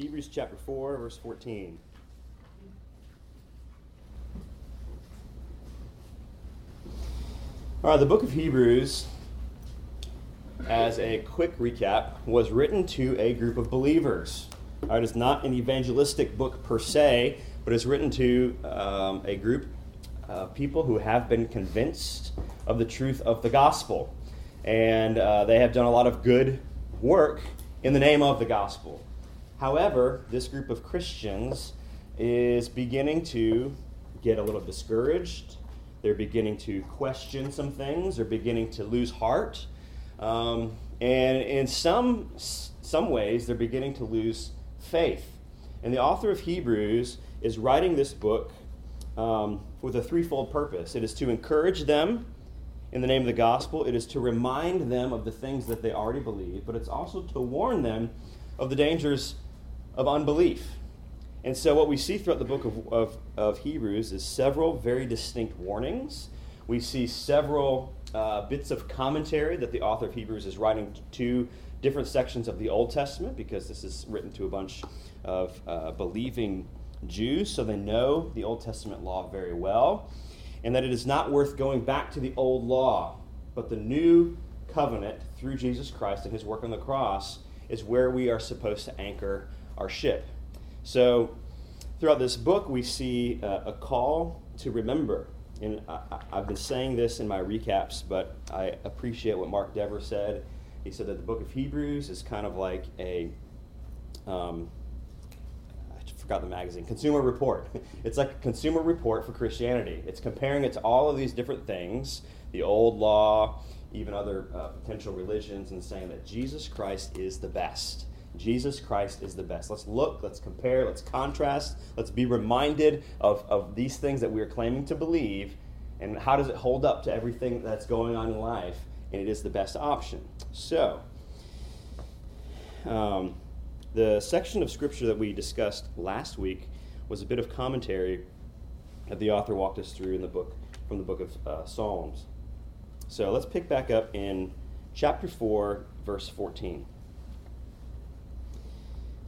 Hebrews chapter 4, verse 14. All right, the book of Hebrews, as a quick recap, was written to a group of believers. All right, it's not an evangelistic book per se, but it's written to um, a group of people who have been convinced of the truth of the gospel. And uh, they have done a lot of good work in the name of the gospel. However, this group of Christians is beginning to get a little discouraged. They're beginning to question some things. They're beginning to lose heart. Um, and in some, some ways, they're beginning to lose faith. And the author of Hebrews is writing this book um, with a threefold purpose it is to encourage them in the name of the gospel, it is to remind them of the things that they already believe, but it's also to warn them of the dangers of unbelief. And so, what we see throughout the book of, of, of Hebrews is several very distinct warnings. We see several uh, bits of commentary that the author of Hebrews is writing to different sections of the Old Testament, because this is written to a bunch of uh, believing Jews, so they know the Old Testament law very well, and that it is not worth going back to the old law, but the new covenant through Jesus Christ and his work on the cross is where we are supposed to anchor our ship. So, throughout this book, we see uh, a call to remember. And I, have been saying this in my recaps, but I appreciate what Mark Dever said. He said that the book of Hebrews is kind of like a, um, I forgot the magazine, Consumer Report. It's like a consumer report for Christianity. It's comparing it to all of these different things the old law, even other uh, potential religions, and saying that Jesus Christ is the best. Jesus Christ is the best. Let's look, let's compare, let's contrast, let's be reminded of, of these things that we are claiming to believe, and how does it hold up to everything that's going on in life, and it is the best option. So, um, the section of scripture that we discussed last week was a bit of commentary that the author walked us through in the book from the book of uh, Psalms. So let's pick back up in chapter 4, verse 14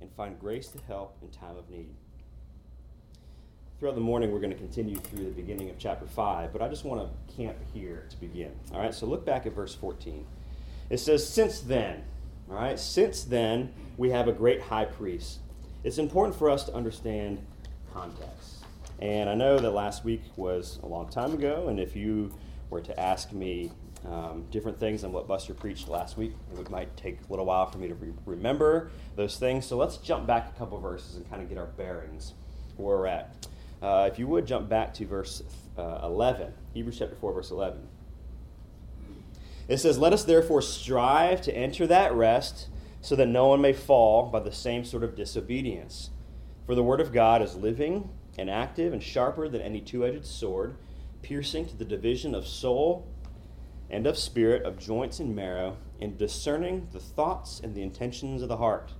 and find grace to help in time of need. Throughout the morning, we're going to continue through the beginning of chapter 5, but I just want to camp here to begin. All right, so look back at verse 14. It says, Since then, all right, since then, we have a great high priest. It's important for us to understand context. And I know that last week was a long time ago, and if you were to ask me um, different things than what Buster preached last week. It might take a little while for me to re- remember those things. So let's jump back a couple verses and kind of get our bearings where we're at. Uh, if you would jump back to verse uh, 11, Hebrews chapter 4, verse 11. It says, Let us therefore strive to enter that rest so that no one may fall by the same sort of disobedience. For the word of God is living and active and sharper than any two edged sword, piercing to the division of soul and of spirit, of joints and marrow, in discerning the thoughts and the intentions of the heart.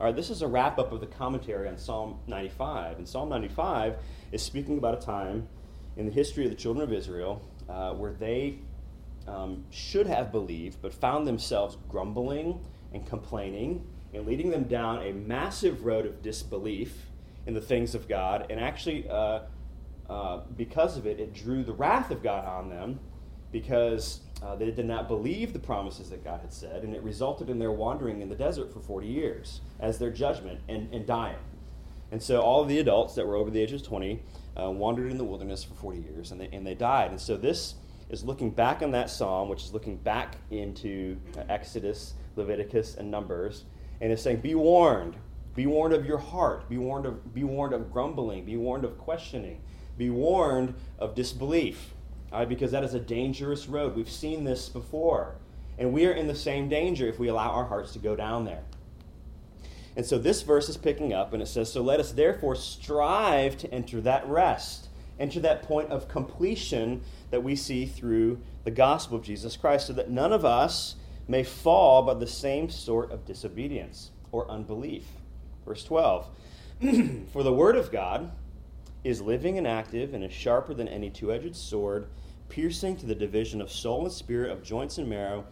All right, this is a wrap up of the commentary on Psalm 95. And Psalm 95 is speaking about a time in the history of the children of Israel uh, where they um, should have believed, but found themselves grumbling and complaining and leading them down a massive road of disbelief in the things of God. And actually, uh, uh, because of it, it drew the wrath of God on them because uh, they did not believe the promises that God had said, and it resulted in their wandering in the desert for 40 years as their judgment and, and dying. And so all of the adults that were over the age of 20 uh, wandered in the wilderness for 40 years, and they, and they died. And so this is looking back on that psalm, which is looking back into uh, Exodus, Leviticus, and Numbers, and it's saying, Be warned. Be warned of your heart. Be warned of, be warned of grumbling. Be warned of questioning. Be warned of disbelief Uh, because that is a dangerous road. We've seen this before. And we are in the same danger if we allow our hearts to go down there. And so this verse is picking up and it says, So let us therefore strive to enter that rest, enter that point of completion that we see through the gospel of Jesus Christ, so that none of us may fall by the same sort of disobedience or unbelief. Verse 12 For the word of God is living and active and is sharper than any two edged sword, piercing to the division of soul and spirit, of joints and marrow,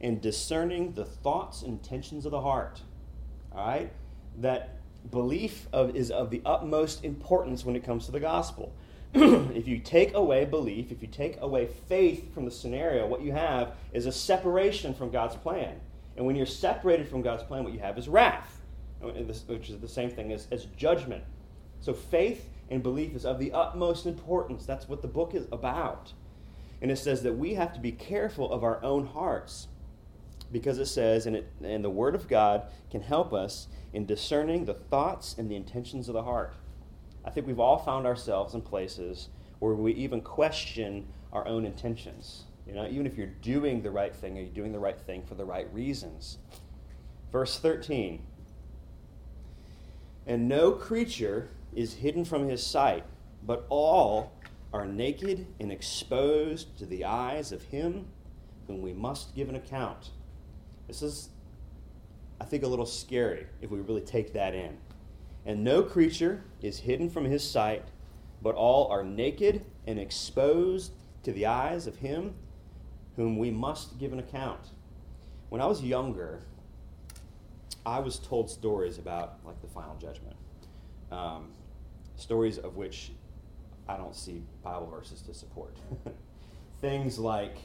and discerning the thoughts and intentions of the heart. All right? That belief of, is of the utmost importance when it comes to the gospel. if you take away belief, if you take away faith from the scenario, what you have is a separation from God's plan. And when you're separated from God's plan, what you have is wrath, which is the same thing as, as judgment. So faith and belief is of the utmost importance. That's what the book is about. And it says that we have to be careful of our own hearts because it says, and, it, and the Word of God can help us in discerning the thoughts and the intentions of the heart. I think we've all found ourselves in places where we even question our own intentions. You know, even if you're doing the right thing, are you doing the right thing for the right reasons? Verse 13 And no creature is hidden from his sight, but all are naked and exposed to the eyes of him whom we must give an account. This is, I think, a little scary if we really take that in. And no creature is hidden from his sight, but all are naked and exposed to the eyes of him whom we must give an account. When I was younger, I was told stories about like the final judgment, um, stories of which I don't see Bible verses to support. Things like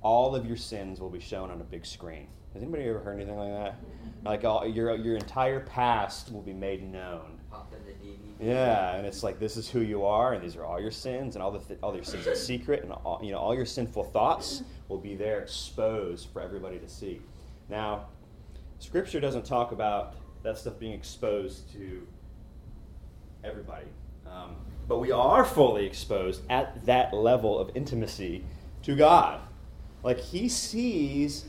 all of your sins will be shown on a big screen. Has anybody ever heard anything like that? Like all, your your entire past will be made known. Yeah, and it's like this is who you are, and these are all your sins, and all the th- all your sins in secret, and all you know all your sinful thoughts will be there exposed for everybody to see. Now, Scripture doesn't talk about that stuff being exposed to everybody, um, but we are fully exposed at that level of intimacy to God. Like He sees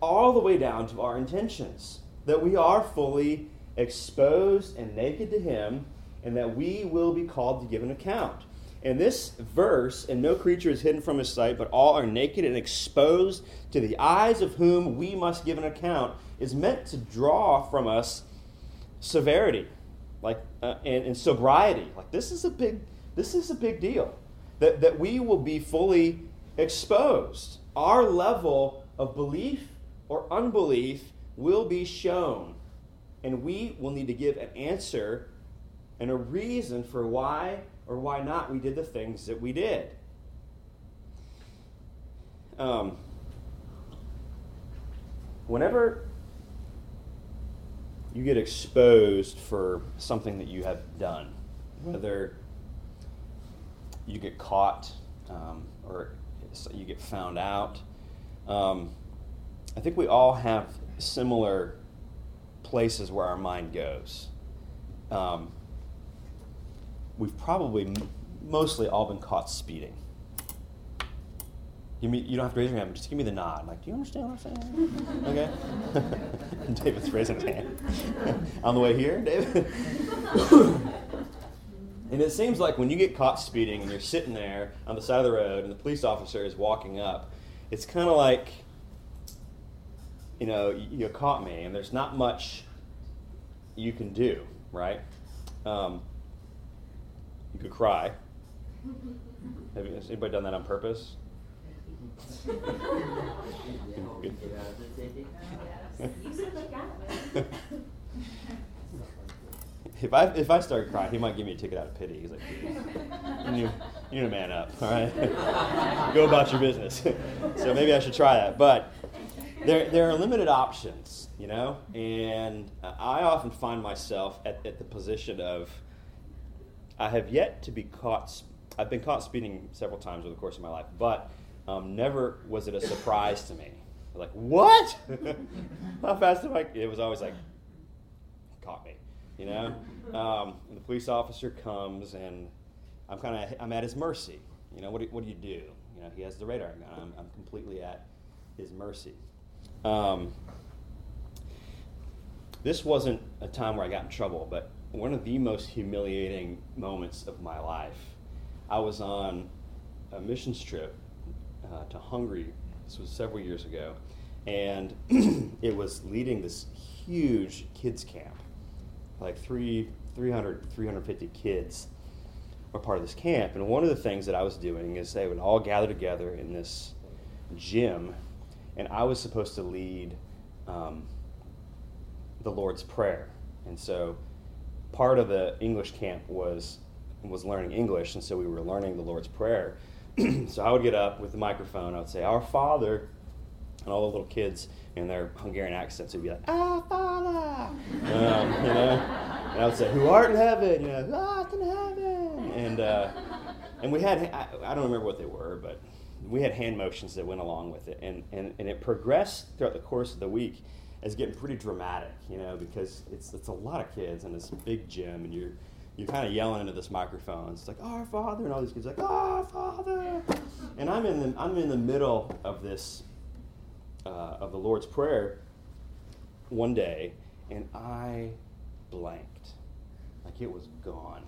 all the way down to our intentions. That we are fully exposed and naked to Him, and that we will be called to give an account. And this verse, and no creature is hidden from his sight, but all are naked and exposed to the eyes of whom we must give an account, is meant to draw from us severity, like uh, and, and sobriety. Like this is a big, this is a big deal. That that we will be fully exposed. Our level of belief or unbelief will be shown. And we will need to give an answer and a reason for why or why not we did the things that we did. Um, whenever you get exposed for something that you have done, whether you get caught um, or you get found out, um, I think we all have similar places where our mind goes. Um, we've probably m- mostly all been caught speeding. Give me, you don't have to raise your hand, just give me the nod. Like, do you understand what I'm saying? okay. David's raising his hand. On the way here, David? and it seems like when you get caught speeding and you're sitting there on the side of the road and the police officer is walking up, it's kind of like you know, you, caught me, and there's not much you can do, right? Um, you could cry. Have you, has anybody done that on purpose? if I if I start crying, he might give me a ticket out of pity. He's like, you need, you need to man up, all right? Go about your business. so maybe I should try that. But there, there are limited options, you know, and I often find myself at, at the position of I have yet to be caught. I've been caught speeding several times over the course of my life, but um, never was it a surprise to me. Like, what? How fast am I? It was always like, caught me, you know? Um, the police officer comes, and I'm kind of I'm at his mercy. You know, what do, what do you do? You know, he has the radar gun. I'm, I'm completely at his mercy. Um, this wasn't a time where I got in trouble, but one of the most humiliating moments of my life. I was on a missions trip uh, to Hungary. This was several years ago, and it was leading this huge kids camp, like three, 300, 350 kids were part of this camp. And one of the things that I was doing is they would all gather together in this gym, and I was supposed to lead um, the Lord's Prayer. And so part of the English camp was was learning English, and so we were learning the Lord's Prayer. so I would get up with the microphone, I would say, Our Father, and all the little kids in their Hungarian accents would be like, Our Father, um, you know, and I would say, Who art in heaven, you know, who in heaven, and uh, and we had I, I don't remember what they were, but we had hand motions that went along with it, and, and, and it progressed throughout the course of the week as getting pretty dramatic, you know, because it's it's a lot of kids in this big gym, and you're you're kind of yelling into this microphone. It's like our Father, and all these kids like our Father, and I'm in the I'm in the middle of this uh, of the Lord's Prayer one day, and I blanked, like it was gone.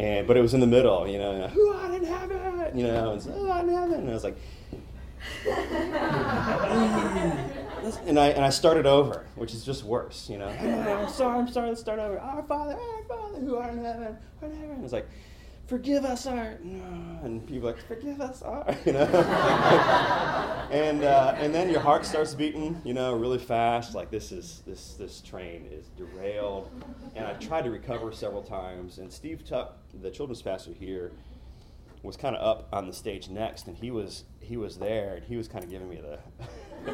And but it was in the middle, you know. Who art in heaven? You know, and art in heaven? And I was like, and I and I started over, which is just worse, you know. I'm sorry, I'm sorry. Let's start over. Our Father, our Father, who art in heaven, art in heaven. It's like, forgive us our, and people like, forgive us our, you know. and uh, and then your heart starts beating, you know, really fast. Like this is this this train is derailed. And I tried to recover several times. And Steve Tuck, the children's pastor here, was kind of up on the stage next, and he was he was there, and he was kind of giving me the.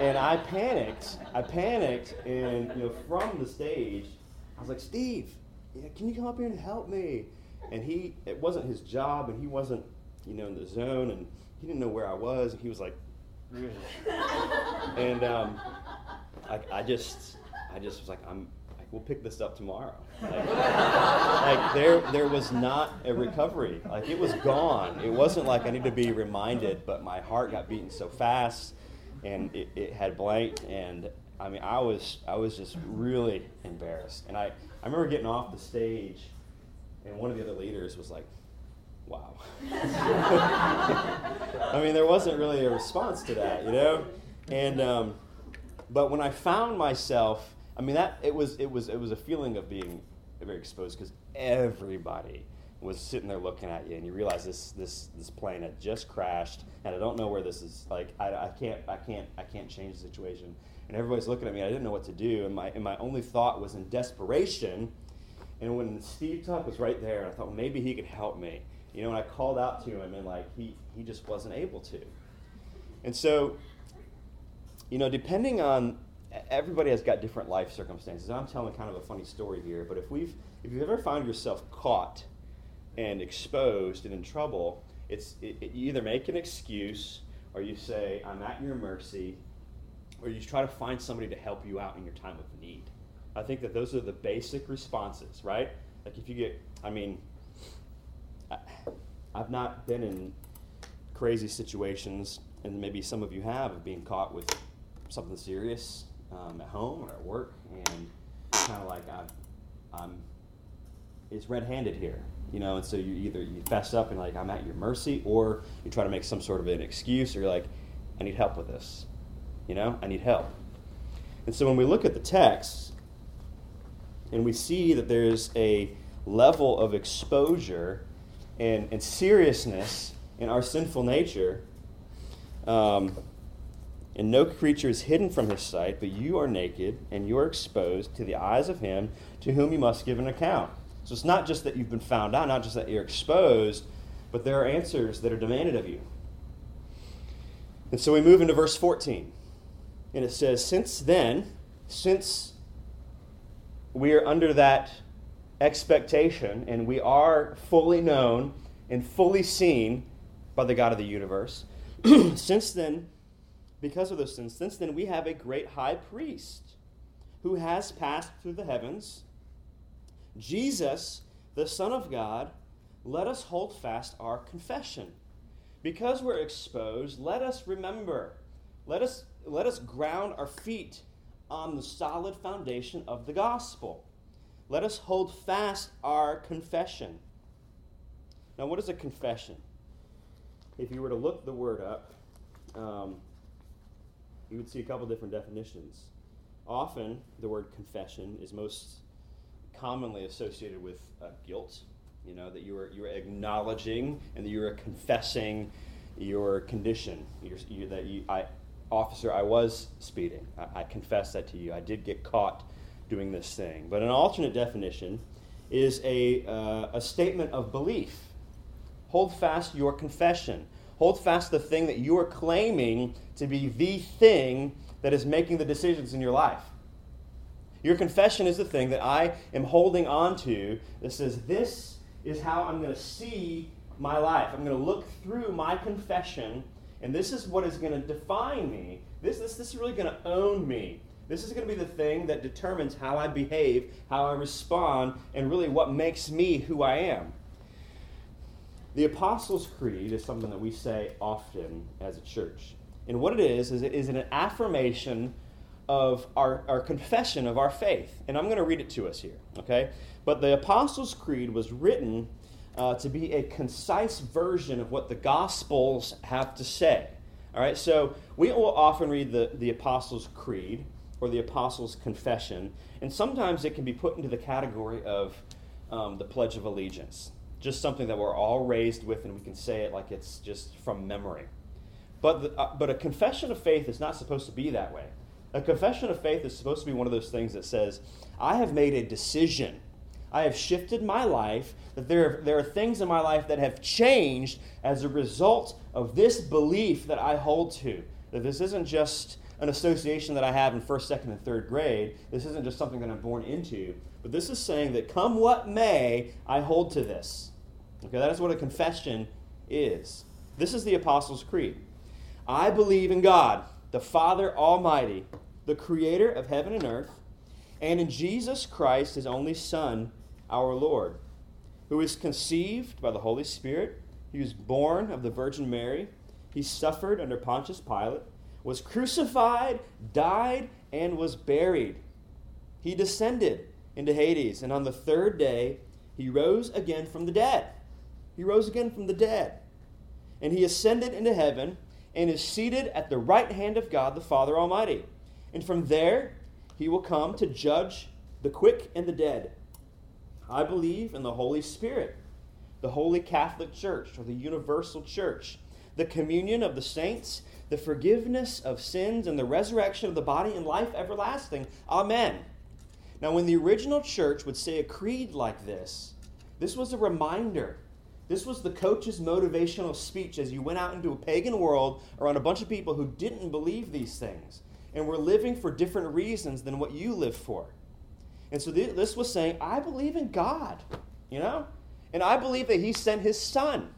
and I panicked. I panicked, and you know, from the stage, I was like, Steve, yeah, can you come up here and help me? And he, it wasn't his job, and he wasn't, you know, in the zone, and he didn't know where I was, and he was like, and um, I, I just, I just was like, I'm, we'll pick this up tomorrow. Like, like, there, there was not a recovery. Like it was gone. It wasn't like I need to be reminded, but my heart got beaten so fast, and it, it had blanked, and I mean, I was, I was just really embarrassed. And I, I remember getting off the stage, and one of the other leaders was like, "Wow." I mean, there wasn't really a response to that, you know, and. Um, but when I found myself I mean that it was it was it was a feeling of being very exposed because everybody was sitting there looking at you, and you realize this this this plane had just crashed, and I don't know where this is. Like I, I can't I can't I can't change the situation, and everybody's looking at me. I didn't know what to do, and my and my only thought was in desperation. And when Steve Tuck was right there, I thought well, maybe he could help me. You know, and I called out to him, and like he he just wasn't able to. And so, you know, depending on everybody has got different life circumstances. I'm telling kind of a funny story here, but if we've if you've ever found yourself caught and exposed and in trouble, it's it, it, you either make an excuse or you say, "I'm at your mercy," or you try to find somebody to help you out in your time of need. I think that those are the basic responses, right? Like if you get, I mean, I, I've not been in crazy situations, and maybe some of you have, of being caught with something serious um, at home or at work, and kind of like I'm, I'm, it's red-handed here, you know. And so you either you fess up and like I'm at your mercy, or you try to make some sort of an excuse, or you're like, I need help with this, you know, I need help. And so when we look at the text, and we see that there's a level of exposure and, and seriousness in our sinful nature. Um, and no creature is hidden from his sight, but you are naked, and you are exposed to the eyes of him to whom you must give an account. So it's not just that you've been found out, not just that you're exposed, but there are answers that are demanded of you. And so we move into verse 14. And it says, Since then, since we are under that expectation and we are fully known and fully seen by the God of the universe, since then, because of those sins, since then we have a great high priest who has passed through the heavens, Jesus, the Son of God. Let us hold fast our confession. Because we're exposed, let us remember. Let us, let us ground our feet on the solid foundation of the gospel. Let us hold fast our confession. Now, what is a confession? If you were to look the word up, um, you would see a couple different definitions. Often, the word confession is most commonly associated with uh, guilt. You know that you are you are acknowledging and that you are confessing your condition. You're, you, that you, I, officer, I was speeding. I, I confess that to you. I did get caught doing this thing. But an alternate definition is a, uh, a statement of belief. Hold fast your confession. Hold fast the thing that you are claiming to be the thing that is making the decisions in your life. Your confession is the thing that I am holding on to that says, This is how I'm going to see my life. I'm going to look through my confession, and this is what is going to define me. This, this, this is really going to own me. This is going to be the thing that determines how I behave, how I respond, and really what makes me who I am. The Apostles' Creed is something that we say often as a church. And what it is, is it is an affirmation of our, our confession of our faith. And I'm going to read it to us here, okay? But the Apostles' Creed was written uh, to be a concise version of what the Gospels have to say. All right, so we will often read the, the Apostles' Creed or the Apostles' Confession, and sometimes it can be put into the category of um, the Pledge of Allegiance, just something that we're all raised with, and we can say it like it's just from memory. But, the, uh, but a confession of faith is not supposed to be that way. A confession of faith is supposed to be one of those things that says, I have made a decision I have shifted my life, that there are, there are things in my life that have changed as a result of this belief that I hold to. That this isn't just an association that I have in first, second, and third grade. This isn't just something that I'm born into. But this is saying that come what may, I hold to this. Okay, that is what a confession is. This is the Apostles' Creed. I believe in God, the Father Almighty, the creator of heaven and earth, and in Jesus Christ, his only Son our Lord, who was conceived by the Holy Spirit. He was born of the Virgin Mary. He suffered under Pontius Pilate, was crucified, died, and was buried. He descended into Hades, and on the third day, he rose again from the dead. He rose again from the dead. And he ascended into heaven and is seated at the right hand of God the Father Almighty. And from there, he will come to judge the quick and the dead. I believe in the Holy Spirit, the Holy Catholic Church, or the Universal Church, the communion of the saints, the forgiveness of sins, and the resurrection of the body and life everlasting. Amen. Now, when the original church would say a creed like this, this was a reminder. This was the coach's motivational speech as you went out into a pagan world around a bunch of people who didn't believe these things and were living for different reasons than what you live for. And so this was saying, I believe in God, you know? And I believe that He sent His Son.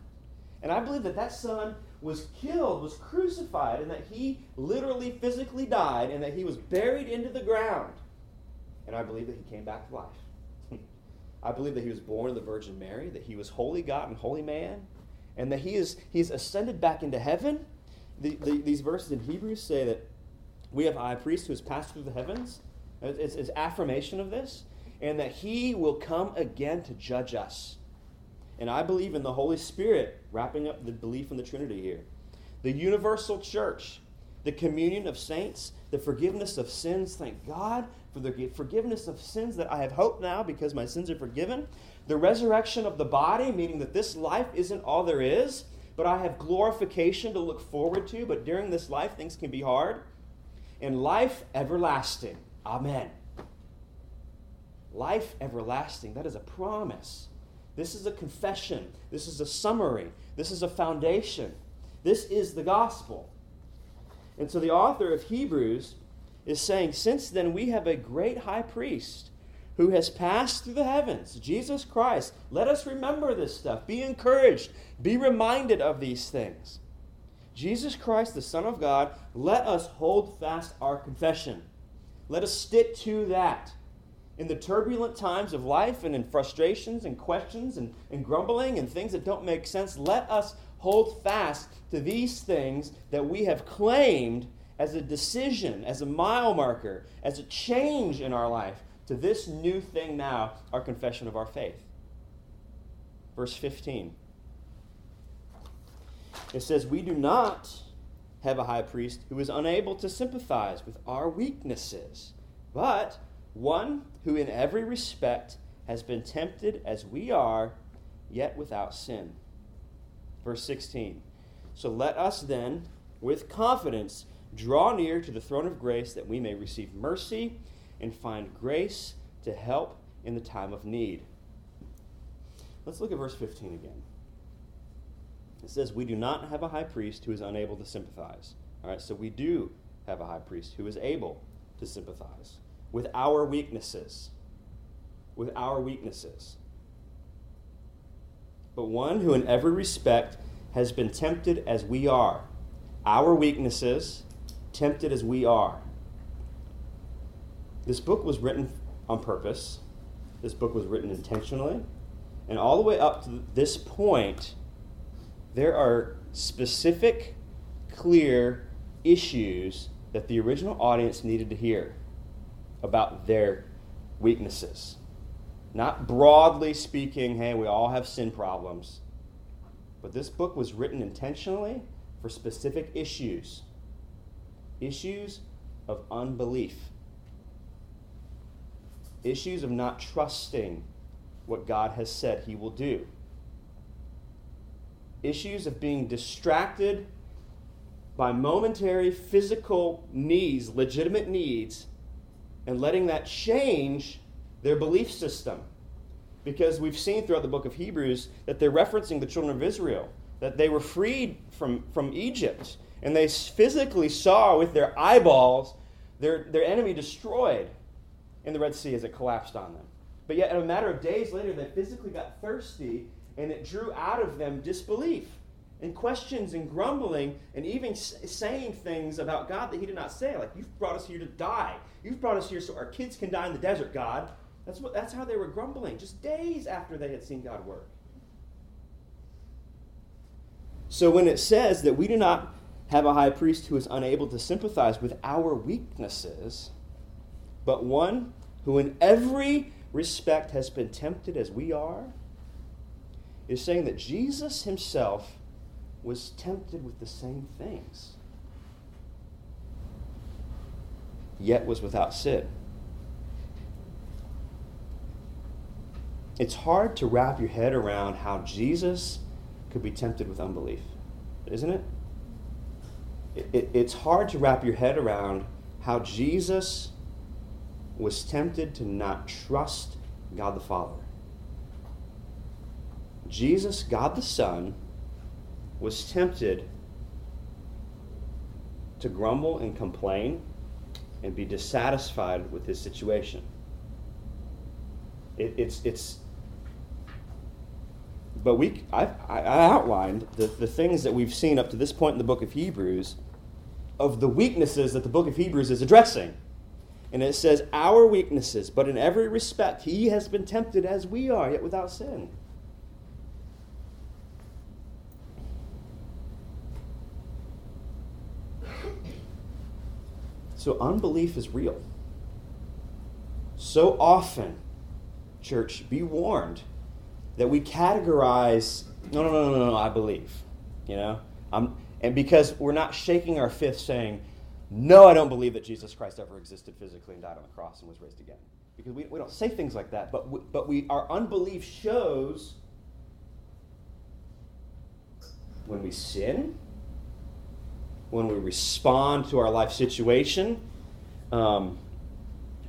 And I believe that that Son was killed, was crucified, and that He literally, physically died, and that He was buried into the ground. And I believe that He came back to life. I believe that He was born of the Virgin Mary, that He was holy God and holy man, and that He is He is ascended back into heaven. The, the, these verses in Hebrews say that we have a high priest who has passed through the heavens it's, it's affirmation of this, and that He will come again to judge us. And I believe in the Holy Spirit, wrapping up the belief in the Trinity here. The universal church, the communion of saints, the forgiveness of sins. Thank God for the forgiveness of sins that I have hope now because my sins are forgiven. The resurrection of the body, meaning that this life isn't all there is, but I have glorification to look forward to. But during this life, things can be hard. And life everlasting. Amen. Life everlasting, that is a promise. This is a confession. This is a summary. This is a foundation. This is the gospel. And so the author of Hebrews is saying, Since then we have a great high priest who has passed through the heavens, Jesus Christ. Let us remember this stuff. Be encouraged. Be reminded of these things. Jesus Christ, the Son of God, let us hold fast our confession. Let us stick to that. In the turbulent times of life and in frustrations and questions and, and grumbling and things that don't make sense, let us hold fast to these things that we have claimed as a decision, as a mile marker, as a change in our life to this new thing now, our confession of our faith. Verse 15. It says, We do not have a high priest who is unable to sympathize with our weaknesses, but one who in every respect has been tempted as we are, yet without sin. Verse 16. So let us then, with confidence, draw near to the throne of grace that we may receive mercy and find grace to help in the time of need. Let's look at verse 15 again. It says, We do not have a high priest who is unable to sympathize. All right, so we do have a high priest who is able to sympathize with our weaknesses. With our weaknesses. But one who, in every respect, has been tempted as we are. Our weaknesses, tempted as we are. This book was written on purpose. This book was written intentionally. And all the way up to this point, there are specific, clear issues that the original audience needed to hear about their weaknesses. Not broadly speaking, hey, we all have sin problems. But this book was written intentionally for specific issues. Issues of unbelief, issues of not trusting what God has said He will do, issues of being distracted by momentary physical needs, legitimate needs, and letting that change their belief system. Because we've seen throughout the book of Hebrews that they're referencing the children of Israel, that they were freed from, from Egypt, and they physically saw with their eyeballs their, their enemy destroyed in the Red Sea as it collapsed on them. But yet, in a matter of days later, they physically got thirsty, and it drew out of them disbelief and questions and grumbling and even saying things about God that He did not say. Like, you've brought us here to die. You've brought us here so our kids can die in the desert, God. That's, what, that's how they were grumbling, just days after they had seen God work. So when it says that we do not have a high priest who is unable to sympathize with our weaknesses, but one who in every respect has been tempted as we are, is saying that Jesus himself was tempted with the same things, yet was without sin. It's hard to wrap your head around how Jesus could be tempted with unbelief, isn't it? it, it it's hard to wrap your head around how Jesus was tempted to not trust God the Father. Jesus, God the Son, was tempted to grumble and complain and be dissatisfied with his situation. It, it's, it's, but we, I, I outlined the, the things that we've seen up to this point in the book of Hebrews of the weaknesses that the book of Hebrews is addressing. And it says, Our weaknesses, but in every respect, he has been tempted as we are, yet without sin. So unbelief is real. So often, church, be warned that we categorize, no, no, no, no, no, I believe. You know? I'm, and because we're not shaking our fist saying, no, I don't believe that Jesus Christ ever existed physically and died on the cross and was raised again. Because we, we don't say things like that, but, we, but we, our unbelief shows when we sin, when we respond to our life situation um,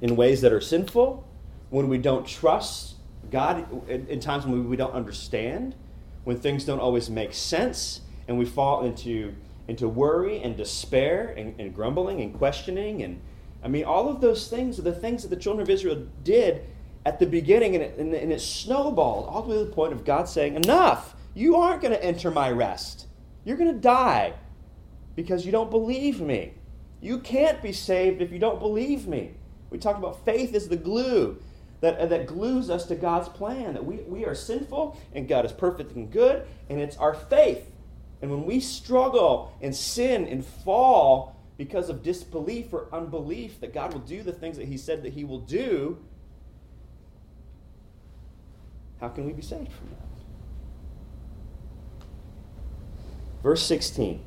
in ways that are sinful, when we don't trust God in, in times when we, we don't understand, when things don't always make sense, and we fall into into worry and despair and, and grumbling and questioning. And I mean, all of those things are the things that the children of Israel did at the beginning, and it, and, it snowballed all the way to the point of God saying, Enough! You aren't going to enter my rest. You're going to die because you don't believe me. You can't be saved if you don't believe me. We talked about faith is the glue that, that glues us to God's plan, that we, we are sinful and God is perfect and good, and it's our faith and when we struggle and sin and fall because of disbelief or unbelief that God will do the things that He said that He will do, how can we be saved from that? Verse 16.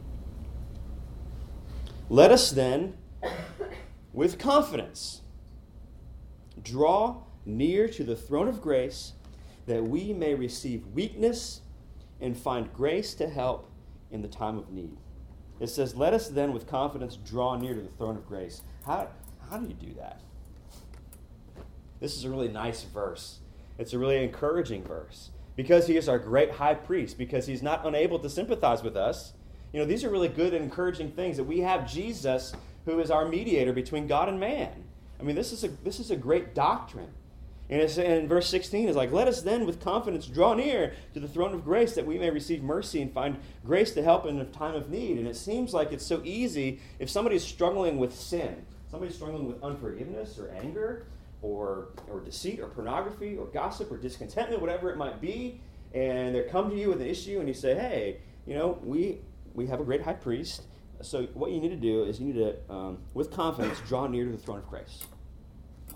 Let us then, with confidence, draw near to the throne of grace that we may receive weakness and find grace to help in the time of need. It says, Let us then with confidence draw near to the throne of grace. How, how do you do that? This is a really nice verse. It's a really encouraging verse because he is our great high priest, because he's not unable to sympathize with us. You know, these are really good and encouraging things that we have Jesus who is our mediator between God and man. I mean, this is a, this is a great doctrine. And it's verse 16 is like, Let us then with confidence draw near to the throne of grace that we may receive mercy and find grace to help in a time of need. And it seems like it's so easy if somebody's struggling with sin, somebody's struggling with unforgiveness or anger or, or deceit or pornography or gossip or discontentment, whatever it might be, and they come to you with an issue and you say, Hey, you know, we, we have a great high priest. So what you need to do is you need to, um, with confidence, draw near to the throne of grace.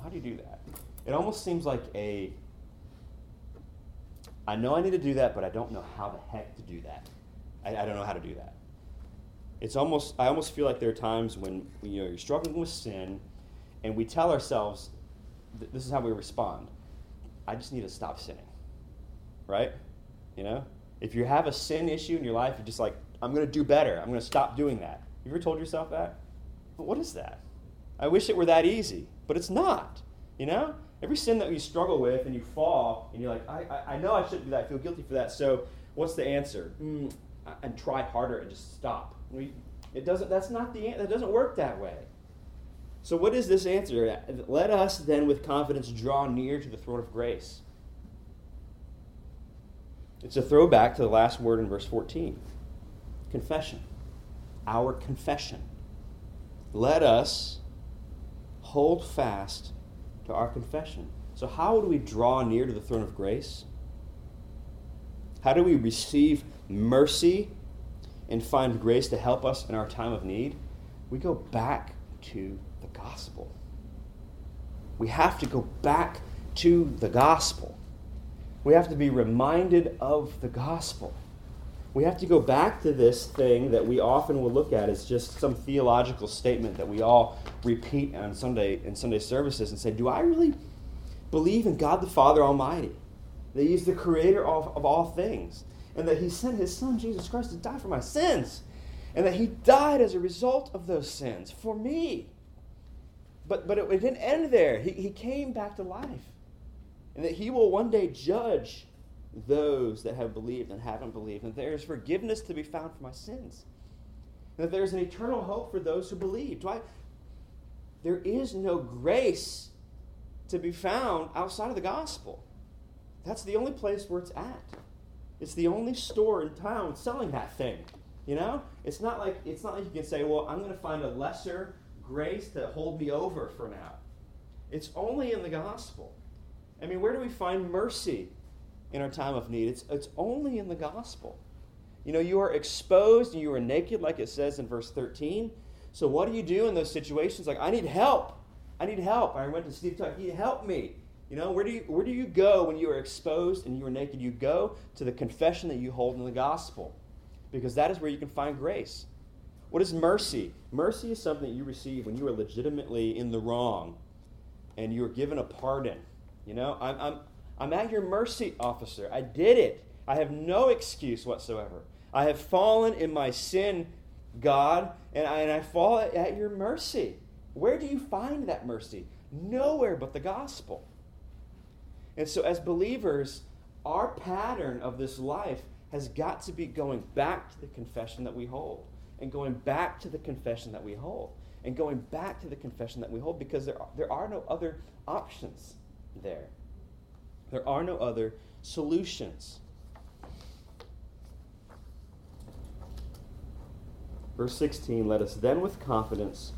How do you do that? It almost seems like a I know I need to do that, but I don't know how the heck to do that. I, I don't know how to do that. It's almost I almost feel like there are times when you know you're struggling with sin, and we tell ourselves, this is how we respond. I just need to stop sinning, right? You know, if you have a sin issue in your life, you're just like, I'm going to do better. I'm going to stop doing that. You ever told yourself that? But what is that? I wish it were that easy, but it's not. You know, Every sin that you struggle with and you fall and you're like, I, I, I know I shouldn't do that. I feel guilty for that. So what's the answer? Mm, and try harder and just stop. We, it doesn't. That's not the. That doesn't work that way. So what is this answer? Let us then, with confidence, draw near to the throne of grace. It's a throwback to the last word in verse 14 confession. Our confession. Let us hold fast to our confession. So, how do we draw near to the throne of grace? How do we receive mercy and find grace to help us in our time of need? We go back to the gospel. We have to go back to the gospel. We have to be reminded of the gospel we have to go back to this thing that we often will look at as just some theological statement that we all repeat on Sunday in Sunday services and say, Do I really believe in God the Father Almighty? That He's the creator of, of all things, and that He sent His Son Jesus Christ to die for my sins, and that He died as a result of those sins for me. But, but it, it didn't end there. He, he came back to life, and that He will one day judge those that have believed and haven't believed, and there is forgiveness to be found for my sins. And that there is an eternal hope for those who believe. Do I, there is no grace to be found outside of the gospel. That's the only place where it's at. It's the only store in town selling that thing. You know? It's not like it's not like you can say, well, I'm going to find a lesser grace to hold me over for now. It's only in the gospel. I mean, where do we find mercy in our time of need. It's, it's only in the gospel. You know, you are exposed and you are naked, like it says in verse 13. So, what do you do in those situations? Like, I need help. I need help. I went to Steve Tuck. He help me. You know, where do you where do you go when you are exposed and you are naked? You go to the confession that you hold in the gospel, because that is where you can find grace. What is mercy? Mercy is something that you receive when you are legitimately in the wrong, and you are given a pardon. You know, I'm, I'm I'm at your mercy, officer. I did it. I have no excuse whatsoever. I have fallen in my sin, God, and I, and I fall at, your mercy. Where do you find that mercy? Nowhere but the gospel. And so, as believers, our pattern of this life has got to be going back to the confession that we hold, and going back to the confession that we hold, and going back to the confession that we hold because there are, there are no other options there. There are no other solutions. Verse 16 Let us then with confidence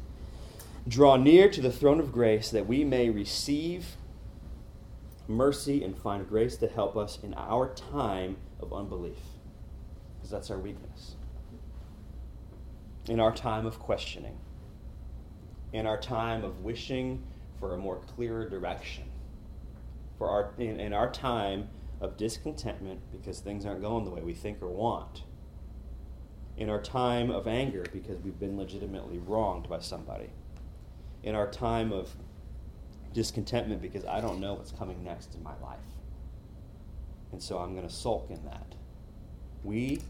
draw near to the throne of grace that we may receive mercy and find grace to help us in our time of unbelief. Because that's our weakness. In our time of questioning. in our time of wishing for a more clearer direction, for our, in, in our time of discontentment because things aren't going the way we think or want, in our time of anger because we've been legitimately wronged by somebody, in our time of discontentment because I don't know what's coming next in my life. And so I'm going to sulk in that. We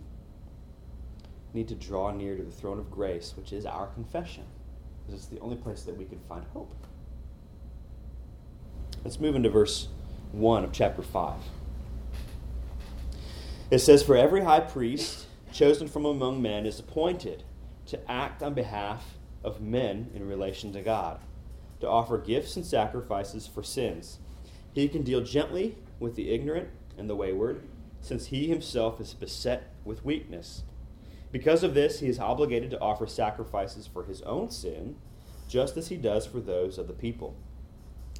need to draw near to the throne of grace, which is our confession, because it's the only place that we can find hope. Let's move into verse 1 of chapter 5. It says, For every high priest chosen from among men is appointed to act on behalf of men in relation to God, to offer gifts and sacrifices for sins. He can deal gently with the ignorant and the wayward, since he himself is beset with weakness. Because of this, he is obligated to offer sacrifices for his own sin, just as he does for those of the people.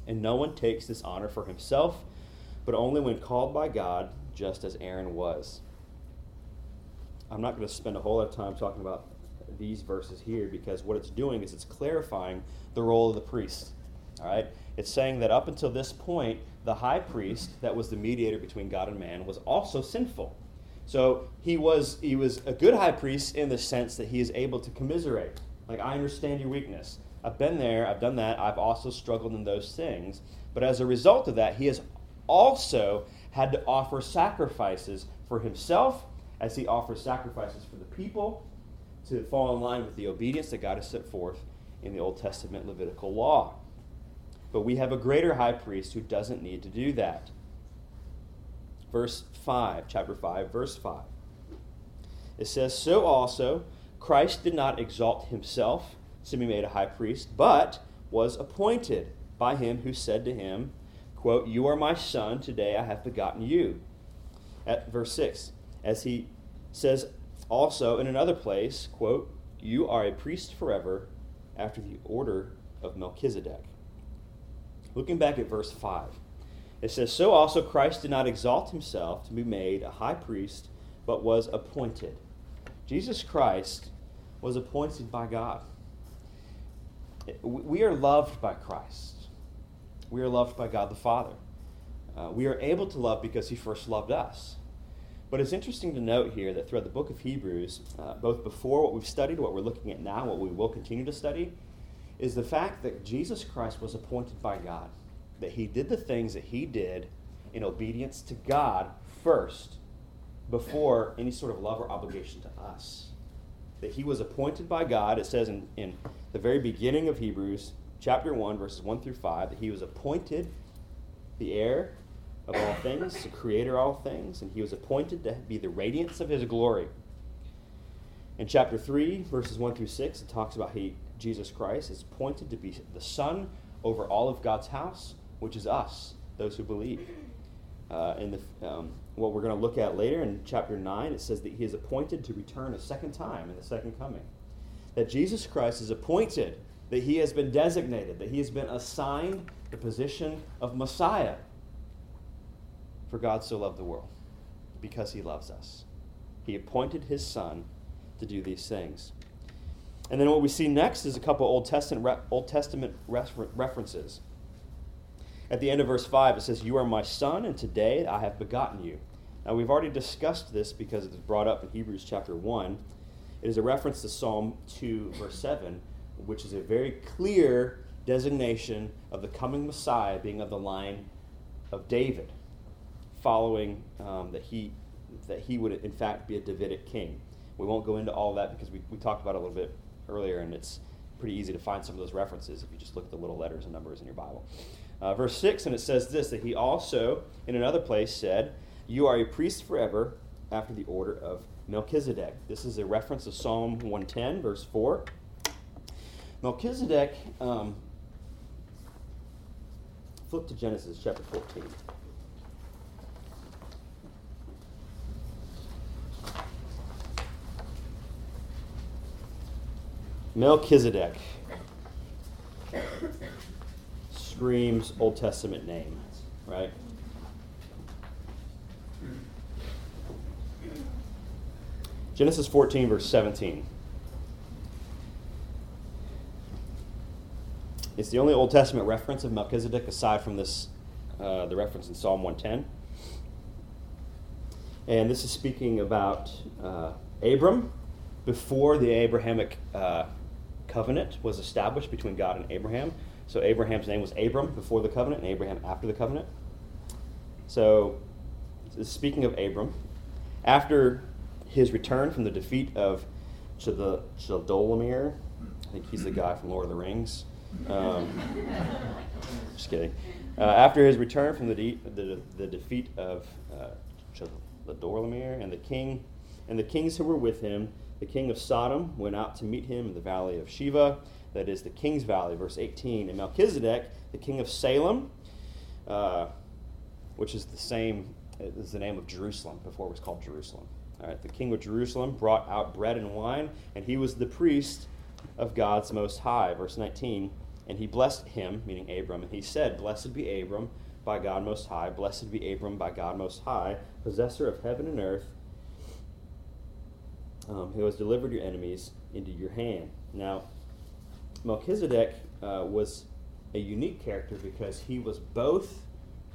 And no one takes this honor for himself, but only when called by God, just as Aaron was. I'm not going to spend a whole lot of time talking about these verses here because what it's doing is it's clarifying the role of the priest. All right? It's saying that up until this point, the high priest that was the mediator between God and man was also sinful. So he was he was a good high priest in the sense that he is able to commiserate. Like I understand your weakness. I've been there, I've done that, I've also struggled in those things. But as a result of that, he has also had to offer sacrifices for himself as he offers sacrifices for the people to fall in line with the obedience that God has set forth in the Old Testament Levitical law. But we have a greater high priest who doesn't need to do that verse 5, chapter 5, verse 5. It says, So also Christ did not exalt himself to be made a high priest, but was appointed by him who said to him, quote, You are my son, today I have begotten you. At verse 6, as he says also in another place, quote, You are a priest forever after the order of Melchizedek. Looking back at verse 5, it says, So also Christ did not exalt himself to be made a high priest, but was appointed. Jesus Christ was appointed by God. We are loved by Christ. We are loved by God the Father. Uh, we are able to love because he first loved us. But it's interesting to note here that throughout the book of Hebrews, uh, both before what we've studied, what we're looking at now, what we will continue to study, is the fact that Jesus Christ was appointed by God that he did the things that he did in obedience to God first before any sort of love or obligation to us. That he was appointed by God, it says in, in the very beginning of Hebrews, chapter 1, verses 1 through 5, that he was appointed the heir of all things, the creator of all things, and he was appointed to be the radiance of his glory. In chapter 3, verses 1 through 6, it talks about he, Jesus Christ is appointed to be the son over all of God's house which is us, those who believe. Uh, in the, um, what we're going to look at later in chapter 9, it says that he is appointed to return a second time in the second coming. That Jesus Christ is appointed, that he has been designated, that he has been assigned the position of Messiah. For God so loved the world, because he loves us. He appointed his Son to do these things. And then what we see next is a couple Old Testament, Old Testament references. At the end of verse 5, it says, You are my son, and today I have begotten you. Now, we've already discussed this because it's brought up in Hebrews chapter 1. It is a reference to Psalm 2, verse 7, which is a very clear designation of the coming Messiah being of the line of David, following um, that, he, that he would, in fact, be a Davidic king. We won't go into all that because we, we talked about it a little bit earlier, and it's pretty easy to find some of those references if you just look at the little letters and numbers in your Bible. Uh, verse 6, and it says this that he also, in another place, said, You are a priest forever after the order of Melchizedek. This is a reference to Psalm 110, verse 4. Melchizedek, um, flip to Genesis chapter 14. Melchizedek screams Old Testament name, right? Genesis 14, verse 17. It's the only Old Testament reference of Melchizedek aside from this, uh, the reference in Psalm 110. And this is speaking about uh, Abram before the Abrahamic uh, covenant was established between God and Abraham. So Abraham's name was Abram before the covenant, and Abraham after the covenant. So, speaking of Abram, after his return from the defeat of Chedorlaomer, I think he's the guy from Lord of the Rings. Um, just kidding. Uh, after his return from the, de- the, the, defeat of uh, Chedorlaomer and the king and the kings who were with him, the king of Sodom went out to meet him in the valley of Shaveh, that is the king's valley, verse 18. And Melchizedek, the king of Salem, uh, which is the same is the name of Jerusalem before it was called Jerusalem. All right, the king of Jerusalem brought out bread and wine, and he was the priest of God's Most High. Verse 19. And he blessed him, meaning Abram, and he said, Blessed be Abram by God Most High, blessed be Abram by God Most High, possessor of heaven and earth, um, who has delivered your enemies into your hand. Now, Melchizedek uh, was a unique character because he was both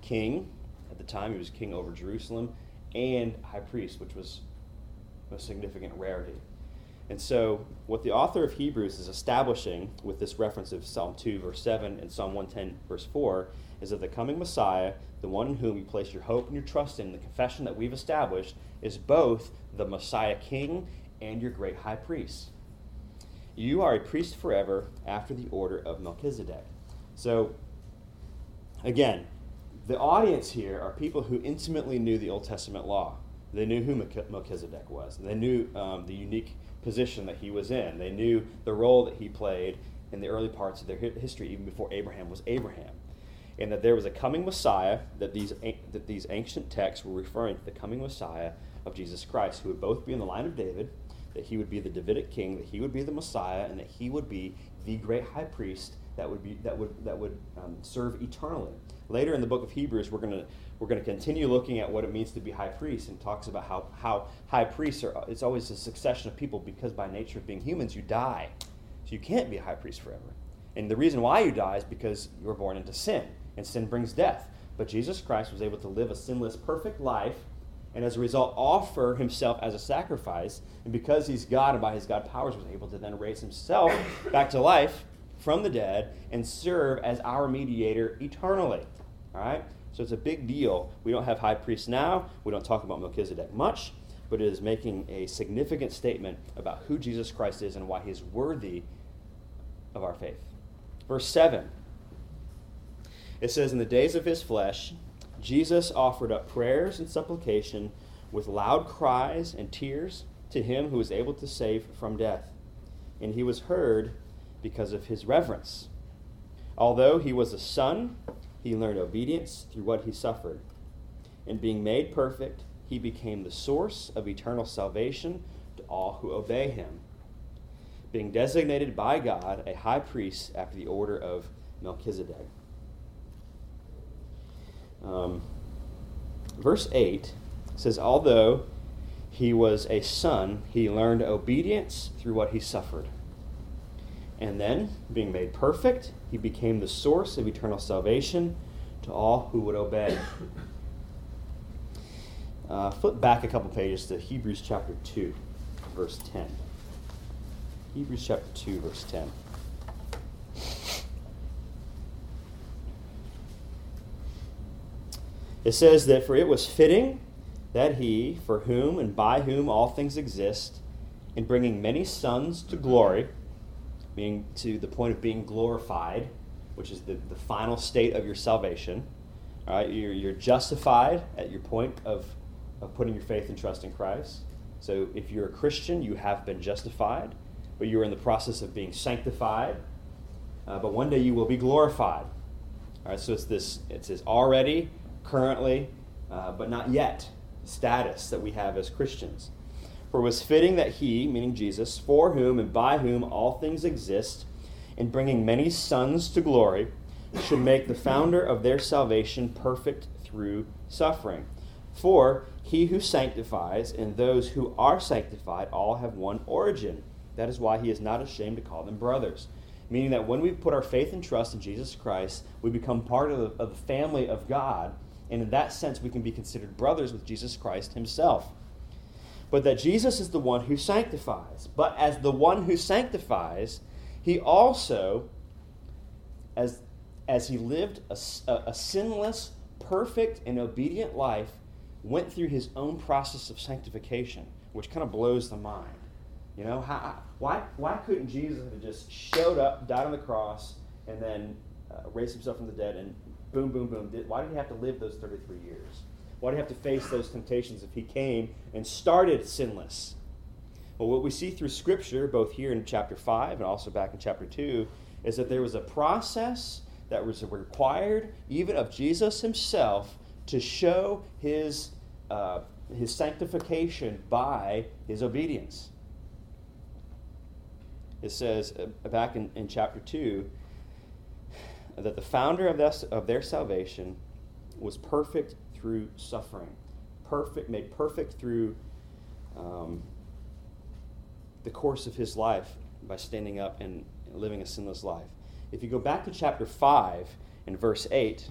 king at the time, he was king over Jerusalem, and high priest, which was a significant rarity. And so, what the author of Hebrews is establishing with this reference of Psalm 2, verse 7, and Psalm 110, verse 4, is that the coming Messiah, the one in whom you place your hope and your trust in, the confession that we've established, is both the Messiah King and your great high priest. You are a priest forever after the order of Melchizedek. So, again, the audience here are people who intimately knew the Old Testament law. They knew who Melchizedek was. They knew um, the unique position that he was in. They knew the role that he played in the early parts of their history, even before Abraham was Abraham. And that there was a coming Messiah, that these, that these ancient texts were referring to the coming Messiah of Jesus Christ, who would both be in the line of David, that he would be the Davidic king, that he would be the Messiah, and that he would be the great high priest that would, be, that would, that would um, serve eternally. Later in the book of Hebrews, we're going to we're going to continue looking at what it means to be high priest and talks about how, how high priests are it's always a succession of people because by nature of being humans you die. So you can't be a high priest forever. And the reason why you die is because you were born into sin and sin brings death. But jesus christ was able to live a sinless perfect life and as a result offer himself as a sacrifice. And because he's god and by his god powers was able to then raise himself back to life from the dead and serve as our mediator eternally. All right so it's a big deal. We don't have high priests now. We don't talk about Melchizedek much, but it is making a significant statement about who Jesus Christ is and why he is worthy of our faith. Verse 7 it says, In the days of his flesh, Jesus offered up prayers and supplication with loud cries and tears to him who was able to save from death. And he was heard because of his reverence. Although he was a son, he learned obedience through what he suffered. And being made perfect, he became the source of eternal salvation to all who obey him. Being designated by God a high priest after the order of Melchizedek. Um, verse 8 says, Although he was a son, he learned obedience through what he suffered. And then, being made perfect, he became the source of eternal salvation to all who would obey. Uh, flip back a couple pages to Hebrews chapter 2, verse 10. Hebrews chapter 2, verse 10. It says that for it was fitting that he, for whom and by whom all things exist, in bringing many sons to glory, being to the point of being glorified, which is the, the final state of your salvation. All right, you're, you're justified at your point of, of putting your faith and trust in Christ. So if you're a Christian, you have been justified, but you're in the process of being sanctified. Uh, but one day you will be glorified. All right, so it's this it says already, currently, uh, but not yet status that we have as Christians. For it was fitting that he, meaning Jesus, for whom and by whom all things exist, in bringing many sons to glory, should make the founder of their salvation perfect through suffering. For he who sanctifies and those who are sanctified all have one origin. That is why he is not ashamed to call them brothers. meaning that when we put our faith and trust in Jesus Christ, we become part of the, of the family of God, and in that sense, we can be considered brothers with Jesus Christ himself. But that Jesus is the one who sanctifies. But as the one who sanctifies, he also, as, as he lived a, a, sinless, perfect, and obedient life, went through his own process of sanctification, which kind of blows the mind. You know, how, why, why couldn't Jesus have just showed up, died on the cross, and then uh, raised himself from the dead, and boom, boom, boom? Did, why did he have to live those 33 years? Why did he have to face those temptations if he came and started sinless? Well, what we see through Scripture, both here in chapter 5 and also back in chapter 2, is that there was a process that was required, even of Jesus himself, to show his, uh, his sanctification by his obedience it says uh, back in, in chapter 2 that the founder of, this, of their salvation was perfect through suffering, perfect, made perfect through um, the course of his life by standing up and living a sinless life. If you go back to chapter 5 and verse 8,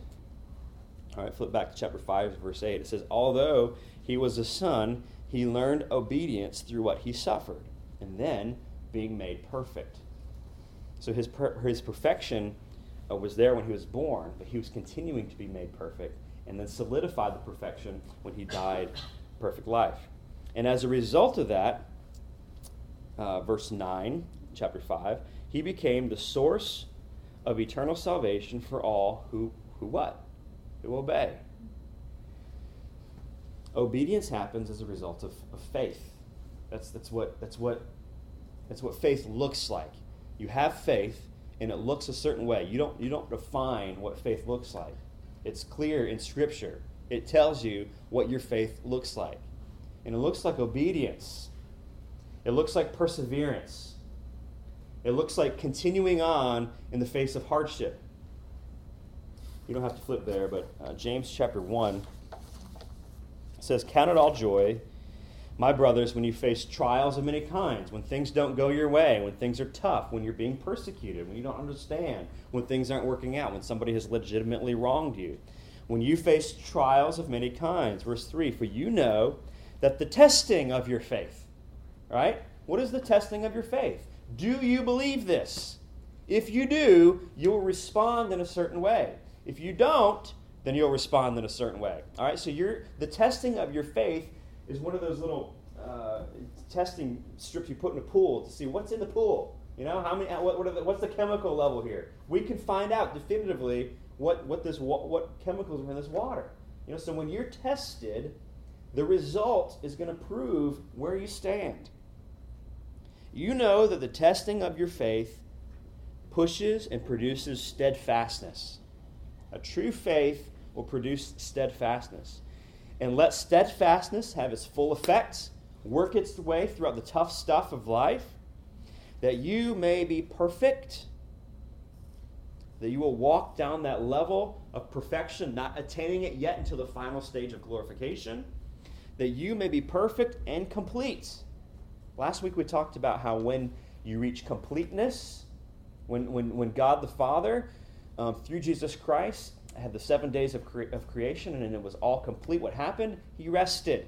all right, flip back to chapter 5, verse 8. It says, Although he was a son, he learned obedience through what he suffered. And then being made perfect. So his, per- his perfection uh, was there when he was born, but he was continuing to be made perfect and then solidified the perfection when he died perfect life. And as a result of that, uh, verse 9, chapter 5, he became the source of eternal salvation for all who, who what? Who obey. Obedience happens as a result of, of faith. That's, that's, what, that's what that's what faith looks like. You have faith, and it looks a certain way. You don't, you don't define what faith looks like. It's clear in Scripture. It tells you what your faith looks like. And it looks like obedience, it looks like perseverance, it looks like continuing on in the face of hardship. You don't have to flip there, but uh, James chapter 1 says, Count it all joy my brothers, when you face trials of many kinds, when things don't go your way, when things are tough, when you're being persecuted, when you don't understand, when things aren't working out, when somebody has legitimately wronged you, when you face trials of many kinds. Verse 3 For you know that the testing of your faith, right? What is the testing of your faith? Do you believe this? If you do, you'll respond in a certain way. If you don't, then you'll respond in a certain way. All right, so you're, the testing of your faith is one of those little uh, testing strips you put in a pool to see what's in the pool. You know, how many? What, what the, what's the chemical level here? We can find out definitively what what this what chemicals are in this water. You know, so when you're tested, the result is going to prove where you stand. You know that the testing of your faith pushes and produces steadfastness. A true faith will produce steadfastness and let steadfastness have its full effect, work its way throughout the tough stuff of life, that you may be perfect, that you will walk down that level of perfection, not attaining it yet until the final stage of glorification, that you may be perfect and complete. Last week we talked about how when you reach completeness, when, when, when God the Father, um, through Jesus Christ, had the seven days of, cre- of creation and it was all complete. What happened? He rested.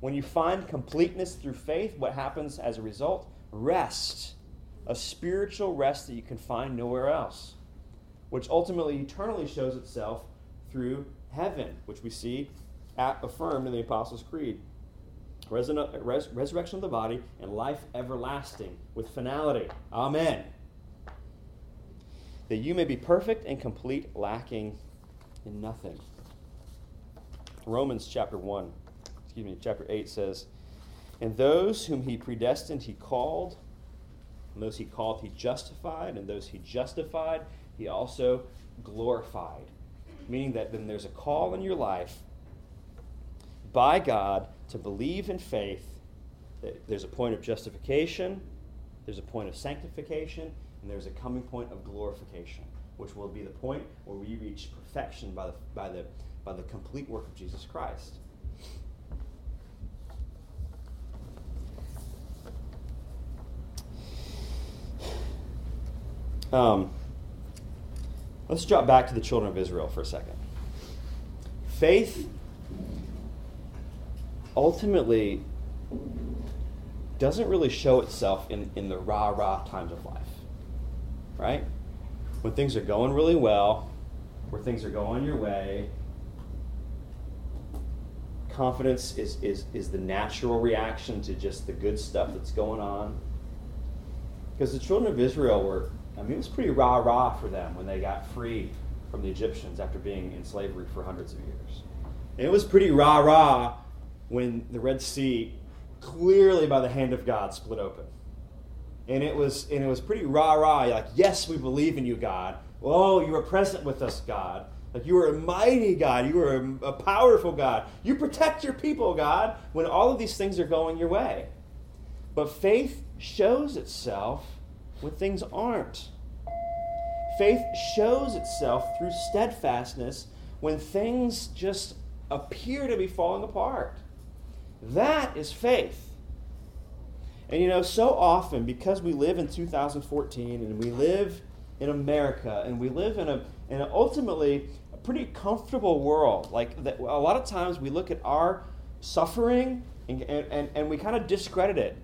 When you find completeness through faith, what happens as a result? Rest. A spiritual rest that you can find nowhere else, which ultimately eternally shows itself through heaven, which we see at, affirmed in the Apostles' Creed. res- resurrection of the body and life everlasting with finality. Amen that you may be perfect and complete, lacking in nothing. Romans chapter 1, excuse me, chapter 8 says, And those whom he predestined, he called. And those he called, he justified. And those he justified, he also glorified. Meaning that then there's a call in your life by God to believe in faith. Eh, there's a point of justification, there's a point of sanctification, and there's a coming point of glorification, which will be the point where we reach perfection by the, by the, by the complete work of Jesus Christ. Um, let's drop back to the children of Israel for a second. Faith ultimately doesn't really show itself in, in the rah rah times of life, right? When things are going really well, where things are going your way, confidence is, is, is the natural reaction to just the good stuff that's going on. Because the children of Israel were, I mean, it was pretty rah rah for them when they got free from the Egyptians after being in slavery for hundreds of years. And it was pretty rah rah when the Red Sea, clearly by the hand of God, split open. And it was, and it was pretty rah rah, like, yes, we believe in you, God. Oh, you are present with us, God. Like you are a mighty God. You are a, a, powerful God. You protect your people, God, when all of these things are going your way. But faith shows itself when things aren't. Faith shows itself through steadfastness when things just appear to be falling apart. That is faith. And you know, so often, because we live in 2014 and we live in America and we live in a, in a ultimately a pretty comfortable world. Like that, a lot of times we look at our suffering and, and, and we kind of discredit it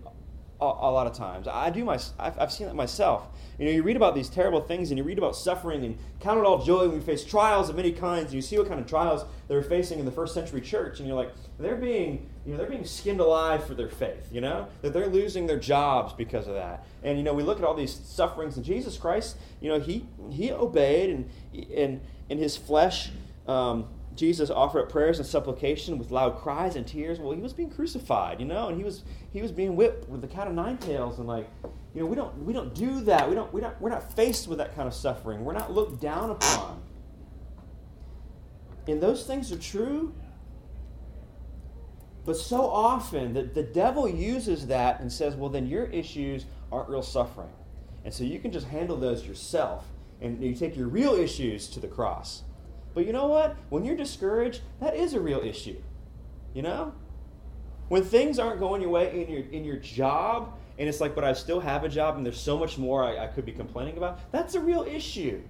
a, a, lot of times. I do my, I've, I've seen that myself. You know, you read about these terrible things and you read about suffering and count it all joy when we face trials of many kinds. And you see what kind of trials they were facing in the first century church, and you're like, they're being, you know, they're being skinned alive for their faith. You know, that they're losing their jobs because of that. And you know, we look at all these sufferings, and Jesus Christ, you know, he he obeyed and and in his flesh. Um, Jesus offered up prayers and supplication with loud cries and tears. Well, he was being crucified, you know, and he was he was being whipped with the cat of nine tails, and like, you know, we don't we don't do that. We don't we don't we're not faced with that kind of suffering. We're not looked down upon. And those things are true. But so often that the devil uses that and says, well, then your issues aren't real suffering. And so you can just handle those yourself and you take your real issues to the cross. But you know what? When you're discouraged, that is a real issue. You know? When things aren't going your way in your in your job, and it's like, but I still have a job and there's so much more I, I could be complaining about, that's a real issue.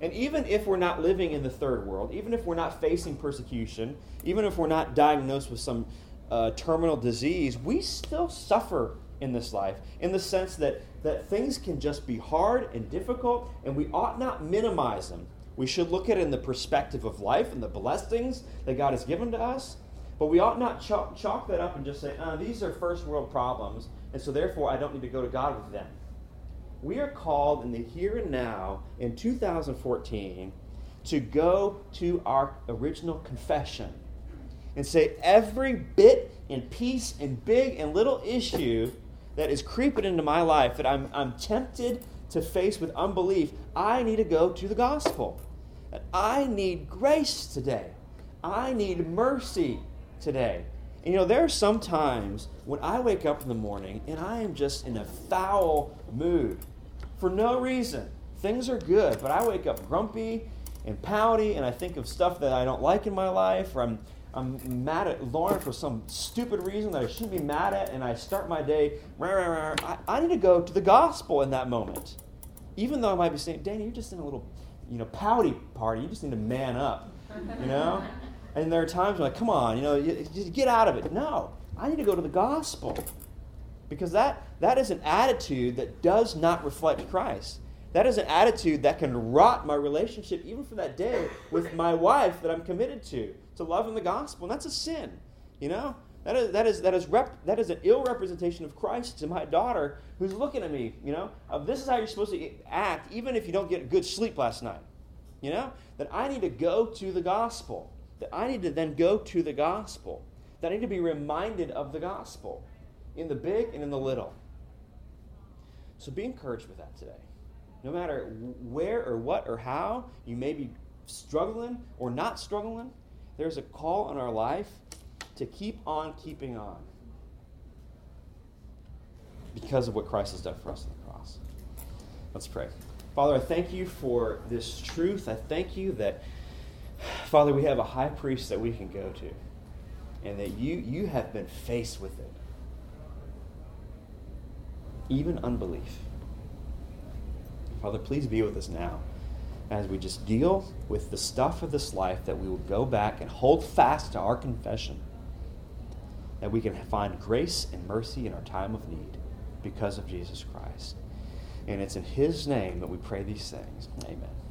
And even if we're not living in the third world, even if we're not facing persecution, even if we're not diagnosed with some uh, terminal disease, we still suffer in this life in the sense that, that things can just be hard and difficult, and we ought not minimize them. We should look at it in the perspective of life and the blessings that God has given to us. But we ought not chalk, chalk that up and just say, oh, these are first world problems, and so therefore I don't need to go to God with them. We are called in the here and now, in 2014, to go to our original confession and say every bit and piece and big and little issue that is creeping into my life that I'm, I'm tempted to face with unbelief, I need to go to the gospel. I need grace today. I need mercy today. And you know, there are some times when I wake up in the morning and I am just in a foul mood for no reason. Things are good, but I wake up grumpy and pouty and I think of stuff that I don't like in my life or I'm I'm mad at Lauren for some stupid reason that I shouldn't be mad at, and I start my day. Rah, rah, rah. I, I need to go to the gospel in that moment. Even though I might be saying, Danny, you're just in a little, you know, pouty party. You just need to man up, you know? And there are times when, like, come on, you know, just get out of it. No, I need to go to the gospel because that that is an attitude that does not reflect Christ. That is an attitude that can rot my relationship, even for that day, with my wife that I'm committed to to love in the gospel. And that's a sin. You know? That is, that is, that is, rep, that is an ill representation of Christ to my daughter who's looking at me, you know? this is how you're supposed to act, even if you don't get a good sleep last night. You know? That I need to go to the gospel. That I need to then go to the gospel. That I need to be reminded of the gospel in the big and in the little. So be encouraged with that today. No matter where or what or how you may be struggling or not struggling, there's a call on our life to keep on keeping on because of what Christ has done for us on the cross. Let's pray. Father, I thank you for this truth. I thank you that, Father, we have a high priest that we can go to, and that you, you have been faced with it, even unbelief. Father, please be with us now as we just deal with the stuff of this life, that we will go back and hold fast to our confession, that we can find grace and mercy in our time of need because of Jesus Christ. And it's in His name that we pray these things. Amen.